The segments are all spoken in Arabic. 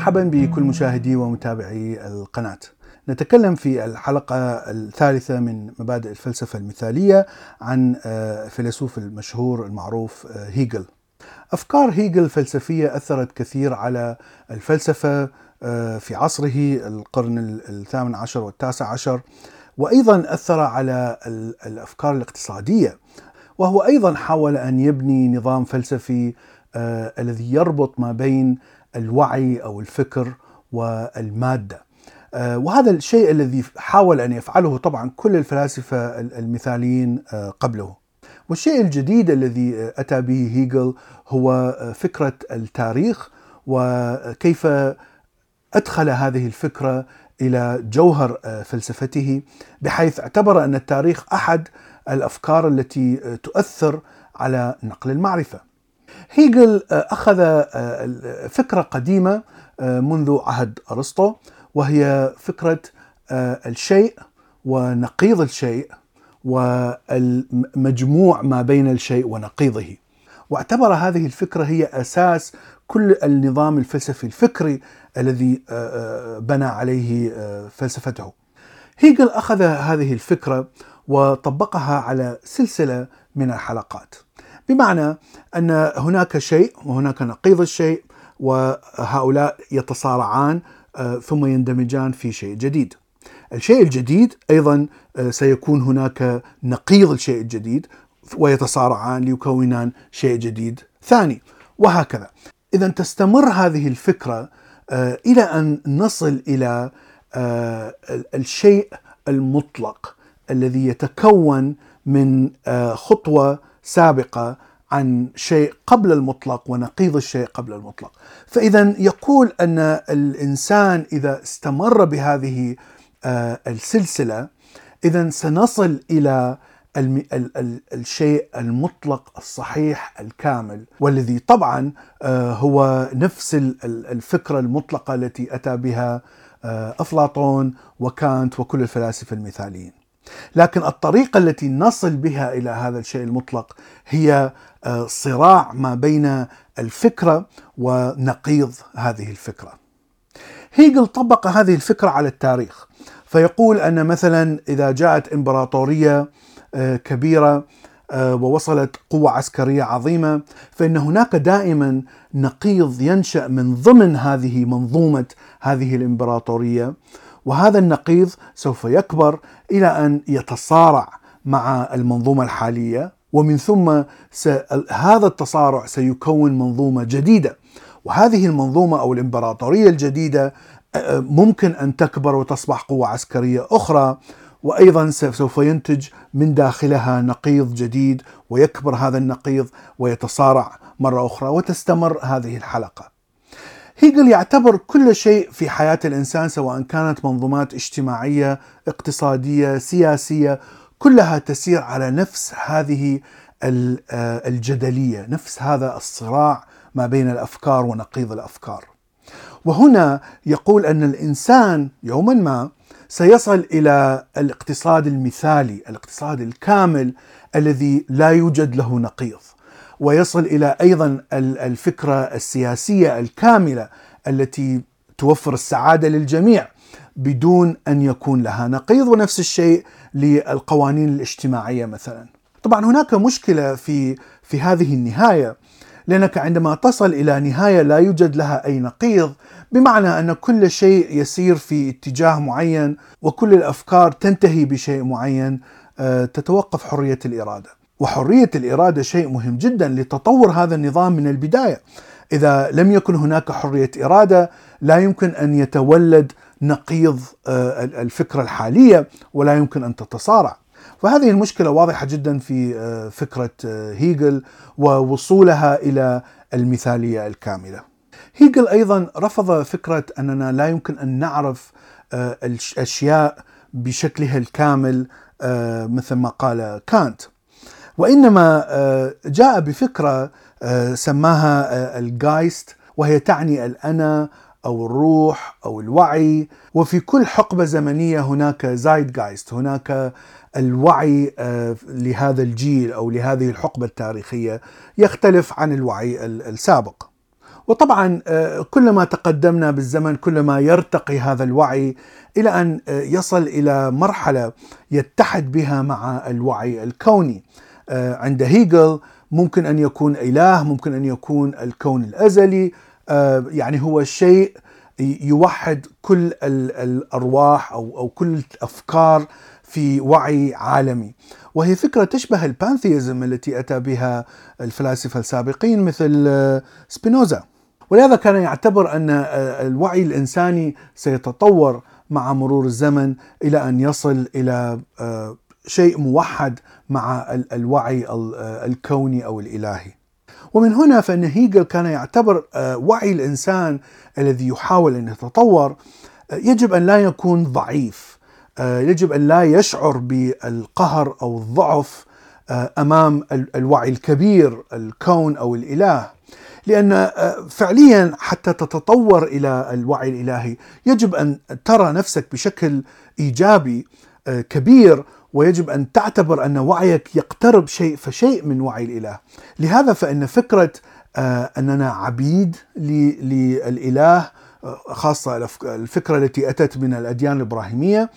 مرحبا بكل مشاهدي ومتابعي القناة. نتكلم في الحلقة الثالثة من مبادئ الفلسفة المثالية عن الفيلسوف المشهور المعروف هيجل. أفكار هيجل فلسفية أثرت كثير على الفلسفة في عصره القرن الثامن عشر والتاسع عشر وأيضا أثر على الأفكار الاقتصادية وهو أيضا حاول أن يبني نظام فلسفي الذي يربط ما بين الوعي أو الفكر والمادة. وهذا الشيء الذي حاول أن يفعله طبعا كل الفلاسفة المثاليين قبله. والشيء الجديد الذي أتى به هيجل هو فكرة التاريخ وكيف أدخل هذه الفكرة إلى جوهر فلسفته بحيث اعتبر أن التاريخ أحد الأفكار التي تؤثر على نقل المعرفة. هيجل أخذ فكرة قديمة منذ عهد أرسطو وهي فكرة الشيء ونقيض الشيء والمجموع ما بين الشيء ونقيضه. واعتبر هذه الفكرة هي أساس كل النظام الفلسفي الفكري الذي بنى عليه فلسفته. هيجل أخذ هذه الفكرة وطبقها على سلسلة من الحلقات. بمعنى أن هناك شيء وهناك نقيض الشيء وهؤلاء يتصارعان ثم يندمجان في شيء جديد. الشيء الجديد أيضا سيكون هناك نقيض الشيء الجديد ويتصارعان ليكونان شيء جديد ثاني وهكذا. اذا تستمر هذه الفكرة إلى أن نصل إلى الشيء المطلق الذي يتكون من خطوة سابقة عن شيء قبل المطلق ونقيض الشيء قبل المطلق. فإذا يقول أن الإنسان إذا استمر بهذه السلسلة إذا سنصل إلى الشيء المطلق الصحيح الكامل والذي طبعا هو نفس الفكرة المطلقة التي أتى بها أفلاطون وكانت وكل الفلاسفة المثاليين. لكن الطريقة التي نصل بها إلى هذا الشيء المطلق هي صراع ما بين الفكرة ونقيض هذه الفكرة. هيجل طبق هذه الفكرة على التاريخ فيقول أن مثلا إذا جاءت إمبراطورية كبيرة ووصلت قوة عسكرية عظيمة فإن هناك دائما نقيض ينشأ من ضمن هذه منظومة هذه الإمبراطورية وهذا النقيض سوف يكبر إلى أن يتصارع مع المنظومة الحالية ومن ثم هذا التصارع سيكون منظومة جديدة وهذه المنظومة أو الإمبراطورية الجديدة ممكن أن تكبر وتصبح قوة عسكرية أخرى وأيضا سوف ينتج من داخلها نقيض جديد ويكبر هذا النقيض ويتصارع مرة أخرى وتستمر هذه الحلقة. هيجل يعتبر كل شيء في حياة الإنسان سواء كانت منظومات اجتماعية اقتصادية سياسية كلها تسير على نفس هذه الجدلية نفس هذا الصراع ما بين الأفكار ونقيض الأفكار. وهنا يقول أن الإنسان يوما ما سيصل إلى الاقتصاد المثالي الاقتصاد الكامل الذي لا يوجد له نقيض. ويصل إلى أيضا الفكرة السياسية الكاملة التي توفر السعادة للجميع بدون أن يكون لها نقيض ونفس الشيء للقوانين الاجتماعية مثلا. طبعا هناك مشكلة في في هذه النهاية لأنك عندما تصل إلى نهاية لا يوجد لها أي نقيض بمعنى أن كل شيء يسير في اتجاه معين وكل الأفكار تنتهي بشيء معين تتوقف حرية الإرادة. وحرية الإرادة شيء مهم جدا لتطور هذا النظام من البداية. إذا لم يكن هناك حرية إرادة لا يمكن أن يتولد نقيض الفكرة الحالية ولا يمكن أن تتصارع. فهذه المشكلة واضحة جدا في فكرة هيجل ووصولها إلى المثالية الكاملة. هيجل أيضا رفض فكرة أننا لا يمكن أن نعرف الاشياء بشكلها الكامل مثل ما قال كانت. وإنما جاء بفكرة سماها الجايست وهي تعني الأنا أو الروح أو الوعي وفي كل حقبة زمنية هناك زايد جايست هناك الوعي لهذا الجيل أو لهذه الحقبة التاريخية يختلف عن الوعي السابق وطبعا كلما تقدمنا بالزمن كلما يرتقي هذا الوعي إلى أن يصل إلى مرحلة يتحد بها مع الوعي الكوني. عند هيجل ممكن أن يكون إله، ممكن أن يكون الكون الأزلي، يعني هو شيء يوحد كل الأرواح أو أو كل الأفكار في وعي عالمي. وهي فكرة تشبه ال pantheism التي أتى بها الفلاسفة السابقين مثل سبينوزا. ولهذا كان يعتبر أن الوعي الإنساني سيتطور مع مرور الزمن إلى أن يصل إلى شيء موحد مع الوعي الكوني أو الإلهي. ومن هنا فإن هيجل كان يعتبر وعي الإنسان الذي يحاول أن يتطور يجب أن لا يكون ضعيف، يجب أن لا يشعر بالقهر أو الضعف أمام الوعي الكبير الكون أو الإله. لأن فعليا حتى تتطور إلى الوعي الإلهي يجب أن ترى نفسك بشكل إيجابي كبير ويجب أن تعتبر أن وعيك يقترب شيء فشيء من وعي الإله. لهذا فإن فكرة أننا عبيد للإله خاصة الفكرة التي أتت من الأديان الإبراهيمية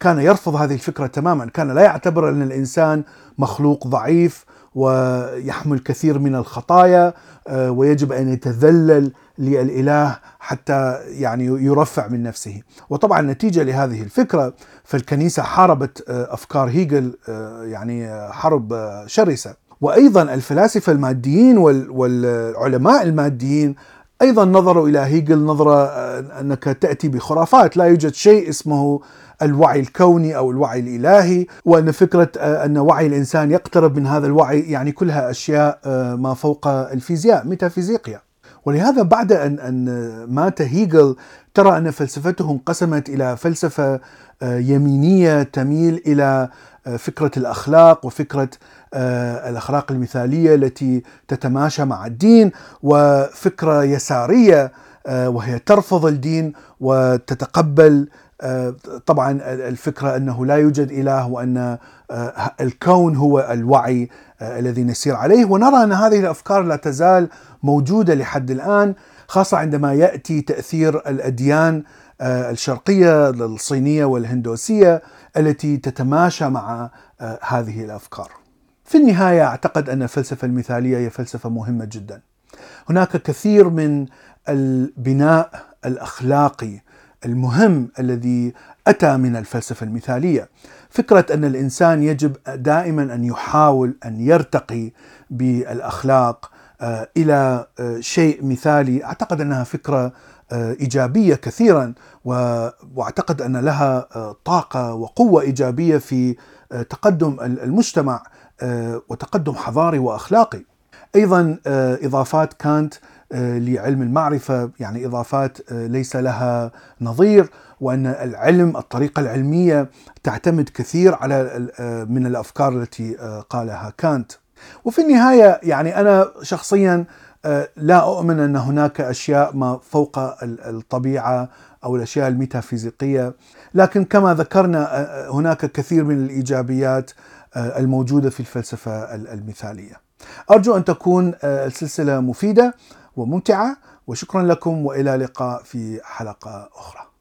كان يرفض هذه الفكرة تماما، كان لا يعتبر أن الإنسان مخلوق ضعيف ويحمل كثير من الخطايا ويجب أن يتذلل للإله حتى يعني يرفع من نفسه. وطبعا نتيجة لهذه الفكرة فالكنيسة حاربت أفكار هيجل يعني حرب شرسة. وأيضا الفلاسفة الماديين والعلماء الماديين أيضا نظروا إلى هيجل نظرة أنك تأتي بخرافات. لا يوجد شيء اسمه الوعي الكوني أو الوعي الإلهي. وأن فكرة أن وعي الإنسان يقترب من هذا الوعي يعني كلها أشياء ما فوق الفيزياء ميتافيزيقيا. ولهذا بعد ان أن مات هيجل ترى أن فلسفته انقسمت إلى فلسفة يمينية تميل إلى فكرة الأخلاق وفكرة الأخلاق المثالية التي تتماشى مع الدين وفكرة يسارية وهي ترفض الدين وتتقبل طبعا الفكرة أنه لا يوجد إله وأن الكون هو الوعي الذي نسير عليه ونرى أن هذه الأفكار لا تزال موجودة لحد الآن خاصة عندما يأتي تأثير الأديان الشرقية الصينية والهندوسية التي تتماشى مع هذه الأفكار. في النهاية أعتقد أن الفلسفة المثالية هي فلسفة مهمة جدا. هناك كثير من البناء الأخلاقي المهم الذي أتى من الفلسفة المثالية فكرة أن الإنسان يجب دائما أن يحاول أن يرتقي بالأخلاق إلى شيء مثالي أعتقد أنها فكرة إيجابية كثيرا وأعتقد أن لها طاقة وقوة إيجابية في تقدم المجتمع وتقدم حضاري وأخلاقي. أيضا إضافات كانت لعلم المعرفة يعني إضافات ليس لها نظير وأن العلم الطريقة العلمية تعتمد كثير على من الأفكار التي قالها كانت. وفي النهاية يعني أنا شخصيا لا أؤمن أن هناك أشياء ما فوق الطبيعة أو الأشياء الميتافيزيقية، لكن كما ذكرنا هناك كثير من الإيجابيات الموجودة في الفلسفة المثالية. أرجو أن تكون السلسلة مفيدة وممتعة وشكرا لكم وإلى لقاء في حلقة أخرى.